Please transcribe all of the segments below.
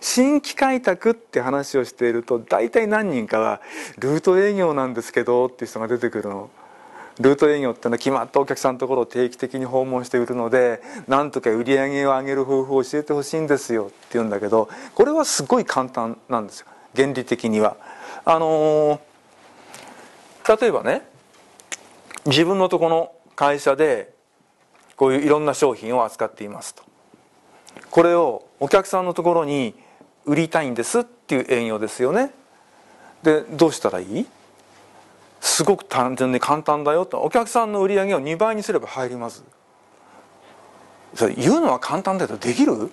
新規開拓って話をしていると大体何人かはルート営業なんですけどっていう人が出てくるの。ルート営業ってのは決まったお客さんのところを定期的に訪問して売るのでなんとか売り上げを上げる方法を教えてほしいんですよって言うんだけどこれはすごい簡単なんですよ原理的には。あのー、例えばね自分のとこの会社でこういういろんな商品を扱っていますとこれをお客さんのところに売りたいんですっていう営業ですよね。でどうしたらいい？すごく単純に簡単だよと。お客さんの売り上げを2倍にすれば入ります。それ言うのは簡単だけどできる？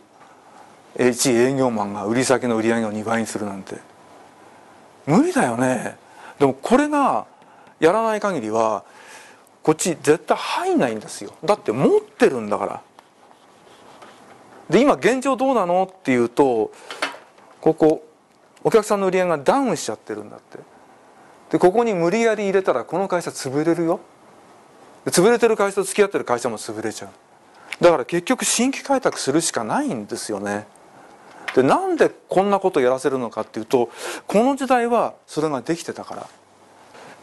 一営業マンが売り先の売り上げを2倍にするなんて。無理だよね。でもこれがやらない限りはこっち絶対入んないんですよ。だって持ってるんだから。で今現状どうなの？っていうとここお客さんの売り上げがダウンしちゃってるんだって。でここに無理やり入れたらこの会社潰れるよ。潰れてる会社と付き合ってる会社も潰れちゃう。だから結局新規開拓するしかないんですよね。でなんでこんなことやらせるのかっていうとこの時代はそれができてたから。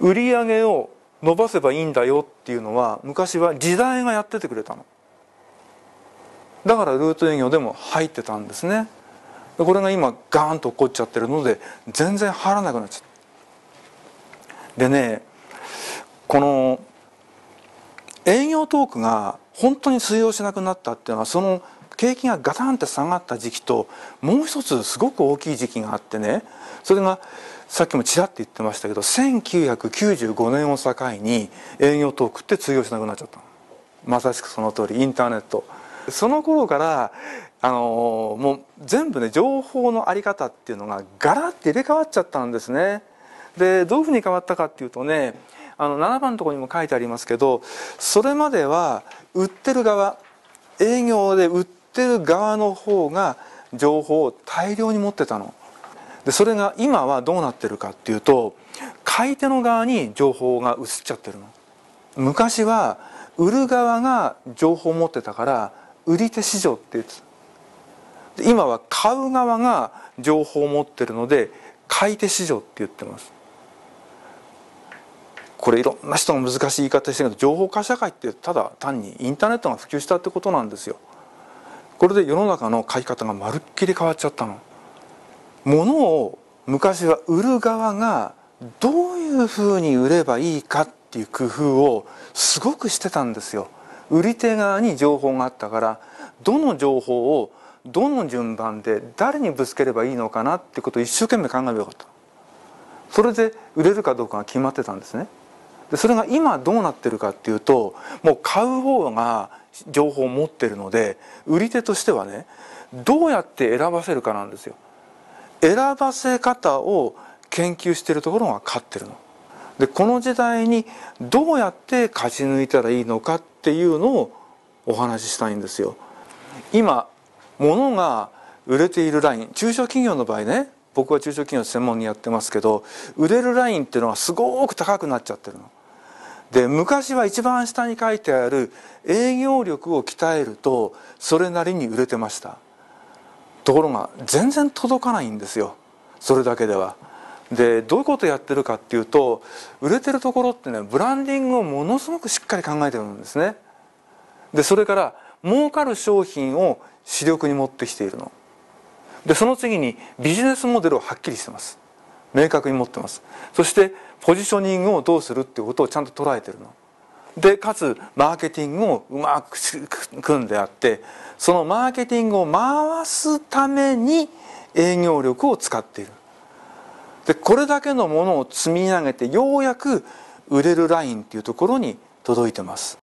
売り上げを伸ばせばいいんだよっていうのは昔は時代がやっててくれたの。だからルート営業でも入ってたんですね。これが今ガーンと起こっちゃってるので全然入らなくなっちゃった。でねこの営業トークが本当に通用しなくなったっていうのはその景気がガタンって下がった時期ともう一つすごく大きい時期があってねそれがさっきもちらっと言ってましたけど1995年を境に営業トークって通用しなくなっちゃったまさしくその通りインターネット。その頃からあのもう全部ね情報の在り方っていうのがガラッて入れ替わっちゃったんですね。でどういうふうに変わったかっていうとねあの7番のところにも書いてありますけどそれまでは売ってる側営業で売ってる側の方が情報を大量に持ってたの。でそれが今はどうなってるかっていうと買い手の側に情報が移っちゃってるの。昔は売る側が情報を持ってたから売り手市場って言ってた今は買う側が情報を持ってるので買い手市場って言ってます。これいろんな人が難しい言い方してるけど情報化社会ってただ単にインターネットが普及したってことなんですよ。これで世の中の買い方がまるっきり変わっちゃったの。物を昔は売る側がどういうふうに売ればいいかっていう工夫をすごくしてたんですよ。売り手側に情報があったからどの情報をどの順番で誰にぶつければいいのかなってことを一生懸命考えればよかった。それで売れるかどうかが決まってたんですね。でそれが今どうなってるかっていうともう買う方が情報を持ってるので売り手としてはねどうやって選ばせるかなんですよ。選ばせ方を研究しているところが勝ってるの。でこの時代にどうやって勝ち抜いたらいいのかっていうのをお話ししたいんですよ。今物が売れているライン中小企業の場合ね僕は中小企業専門にやってますけど売れるラインっていうのはすごく高くなっちゃってるの。で昔は一番下に書いてある営業力を鍛えるとそれなりに売れてました。ところが全然届かないんですよそれだけでは。でどういうことやってるかっていうと売れてるところってねブランディングをものすごくしっかり考えてるんですね。でそれから儲かる商品を主力に持ってきているの。でその次にビジネスモデルをはっきりしてます明確に持ってますそしてポジショニングをどうするっていうことをちゃんと捉えてるのでかつマーケティングをうまく組んであってそのマーケティングを回すために営業力を使っているでこれだけのものを積み上げてようやく売れるラインっていうところに届いてます。